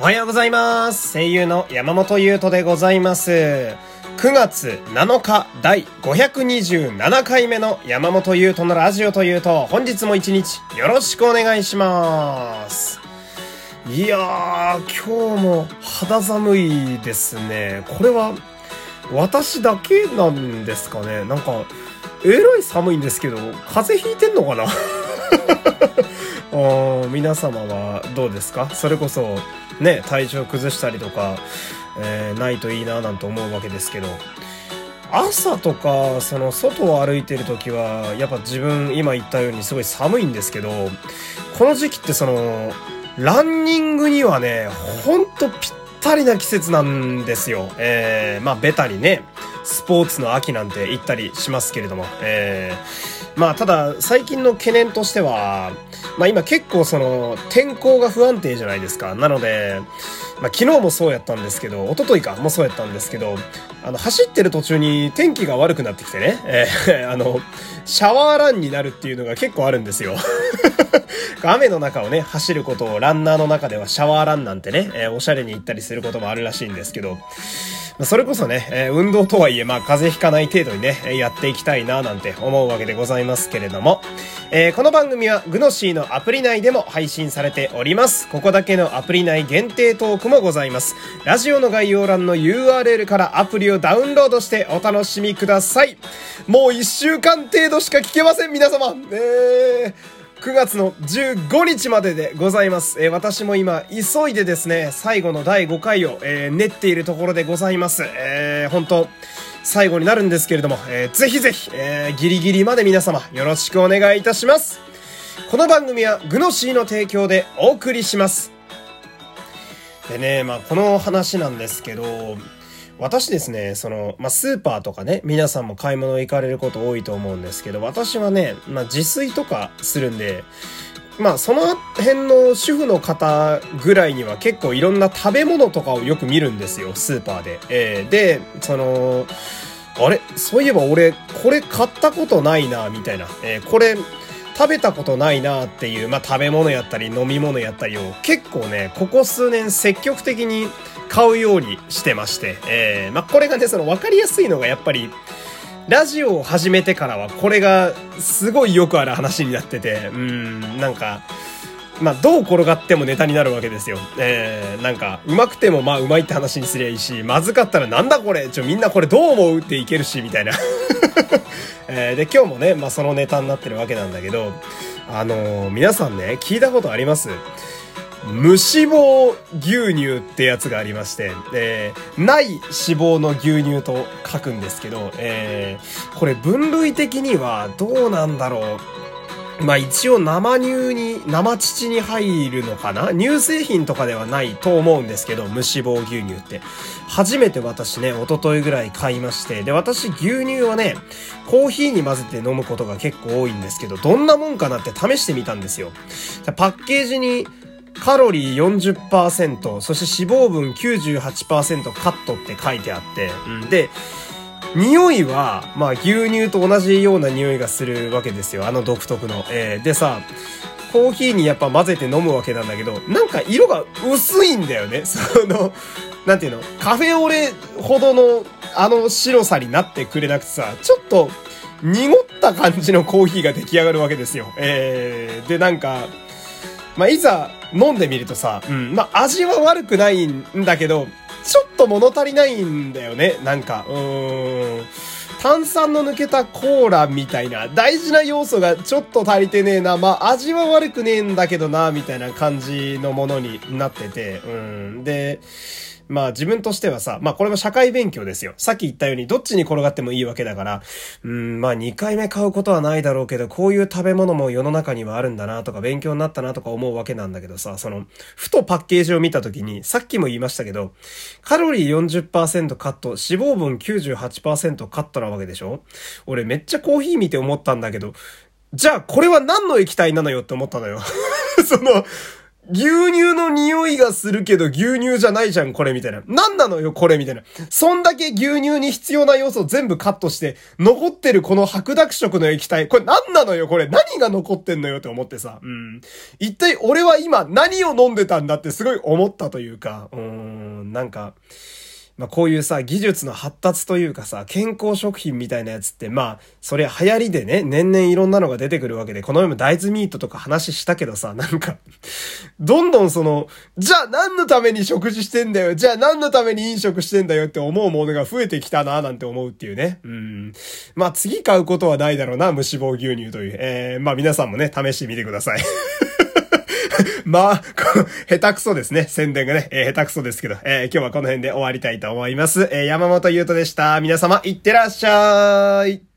おはようございます。声優の山本優斗でございます。9月7日第527回目の山本優斗のラジオというと、本日も一日よろしくお願いします。いやー、今日も肌寒いですね。これは私だけなんですかね。なんか、えらい寒いんですけど、風邪ひいてんのかな？皆様はどうですか？それこそね体調崩したりとか、えーないといいななんて思うわけですけど。朝とかその外を歩いてる時はやっぱ自分今言ったようにすごい寒いんですけどこの時期ってそのランニングにはねほんとぴったりな季節なんですよ。えー、まあベタにね。スポーツの秋なんて言ったりしますけれども、えー、まあただ最近の懸念としてはまあ今結構その天候が不安定じゃないですか。なので、まあ昨日もそうやったんですけど、一昨日かもそうやったんですけど、あの走ってる途中に天気が悪くなってきてね、えーあの、シャワーランになるっていうのが結構あるんですよ。雨の中をね、走ることをランナーの中ではシャワーランなんてね、えーおしゃれに行ったりすることもあるらしいんですけど、それこそね、えー運動とはいえ、まあ、風邪ひかない程度にね、やっていきたいな、なんて思うわけでございますけれども、えーこの番組は、グノシーのアプリ内でも配信されております。ここだけのアプリ内限定トークもございます。ラジオの概要欄の URL からアプリをダウンロードしてお楽しみください。もう一週間程度しか聞けません、皆様。えー9月の15日まででございます。えー私も今、急いでですね、最後の第5回を、えー練っているところでございます。えー、本当最後になるんですけれども、えーぜひぜひ、えーギリギリまで皆様、よろしくお願いいたします。この番組は、グノシーの提供でお送りします。でね、まあ、この話なんですけど、私ですね、その、まあ、スーパーとかね、皆さんも買い物行かれること多いと思うんですけど、私はね、まあ、自炊とかするんで、まあ、その辺の主婦の方ぐらいには結構いろんな食べ物とかをよく見るんですよ、スーパーで。えーで、その、あれ？そういえば俺、これ買ったことないな、みたいな。えーこれ、食べたことないなっていう、まあ、食べ物やったり飲み物やったりを結構ね、ここ数年積極的に買うようにしてまして、えー、まあ、これがね、その分かりやすいのがやっぱり、ラジオを始めてからはこれがすごいよくある話になってて、うん、なんか、まあ、どう転がってもネタになるわけですよ。えー、なんか、うまくてもまあ、うまいって話にすりゃいいし、まずかったらなんだこれちょ、みんなこれどう思うっていけるし、みたいな。えーで、今日もね、まあ、そのネタになってるわけなんだけど、あのー皆さんね、聞いたことあります？無脂肪牛乳ってやつがありまして、えーない脂肪の牛乳と書くんですけど、えーこれ分類的にはどうなんだろう。まあ一応生乳に、生乳に入るのかな？乳製品とかではないと思うんですけど、無脂肪牛乳って。初めて私ね、一昨日ぐらい買いまして、で、私牛乳はね、コーヒーに混ぜて飲むことが結構多いんですけど、どんなもんかなって試してみたんですよ。パッケージに、カロリー40%、そして脂肪分98%カットって書いてあって、うん、で、匂いは、まあ牛乳と同じような匂いがするわけですよ。あの独特の。えーでさ、コーヒーにやっぱ混ぜて飲むわけなんだけど、なんか色が薄いんだよね。その、なんていうの、カフェオレほどのあの白さになってくれなくてさ、ちょっと濁った感じのコーヒーが出来上がるわけですよ。えー、でなんか、まあ、いざ飲んでみるとさ、うん、まあ、味は悪くないんだけど、ちょっと物足りないんだよね、なんか、うーん。炭酸の抜けたコーラみたいな、大事な要素がちょっと足りてねえな、まあ、味は悪くねえんだけどな、みたいな感じのものになってて、うん。で、まあ自分としてはさ、まあこれも社会勉強ですよ。さっき言ったようにどっちに転がってもいいわけだから、うん、まあ2回目買うことはないだろうけど、こういう食べ物も世の中にはあるんだなとか勉強になったなとか思うわけなんだけどさ、その、ふとパッケージを見た時に、さっきも言いましたけど、カロリー40%カット、脂肪分98%カットなわけでしょ？俺めっちゃコーヒー見て思ったんだけど、じゃあこれは何の液体なのよって思ったのよ。その、牛乳の匂いがするけど牛乳じゃないじゃん、これみたいな。なんなのよ、これみたいな。そんだけ牛乳に必要な要素を全部カットして、残ってるこの白濁色の液体、これ何なのよ、これ。何が残ってんのよって思ってさ。うん。一体俺は今何を飲んでたんだってすごい思ったというか、うーん、なんか、まあこういうさ、技術の発達というかさ、健康食品みたいなやつって、まあ、それ流行りでね、年々いろんなのが出てくるわけで、この前も大豆ミートとか話したけどさ、なんか、どんどんその、じゃあ何のために食事してんだよ、じゃあ何のために飲食してんだよって思うものが増えてきたな、なんて思うっていうね。うん。まあ次買うことはないだろうな、無脂肪牛乳という。えー、まあ皆さんもね、試してみてください。まあ、下手くそですね。宣伝がね、えー、下手くそですけど、えー、今日はこの辺で終わりたいと思います。えー、山本優斗でした。皆様、いってらっしゃい。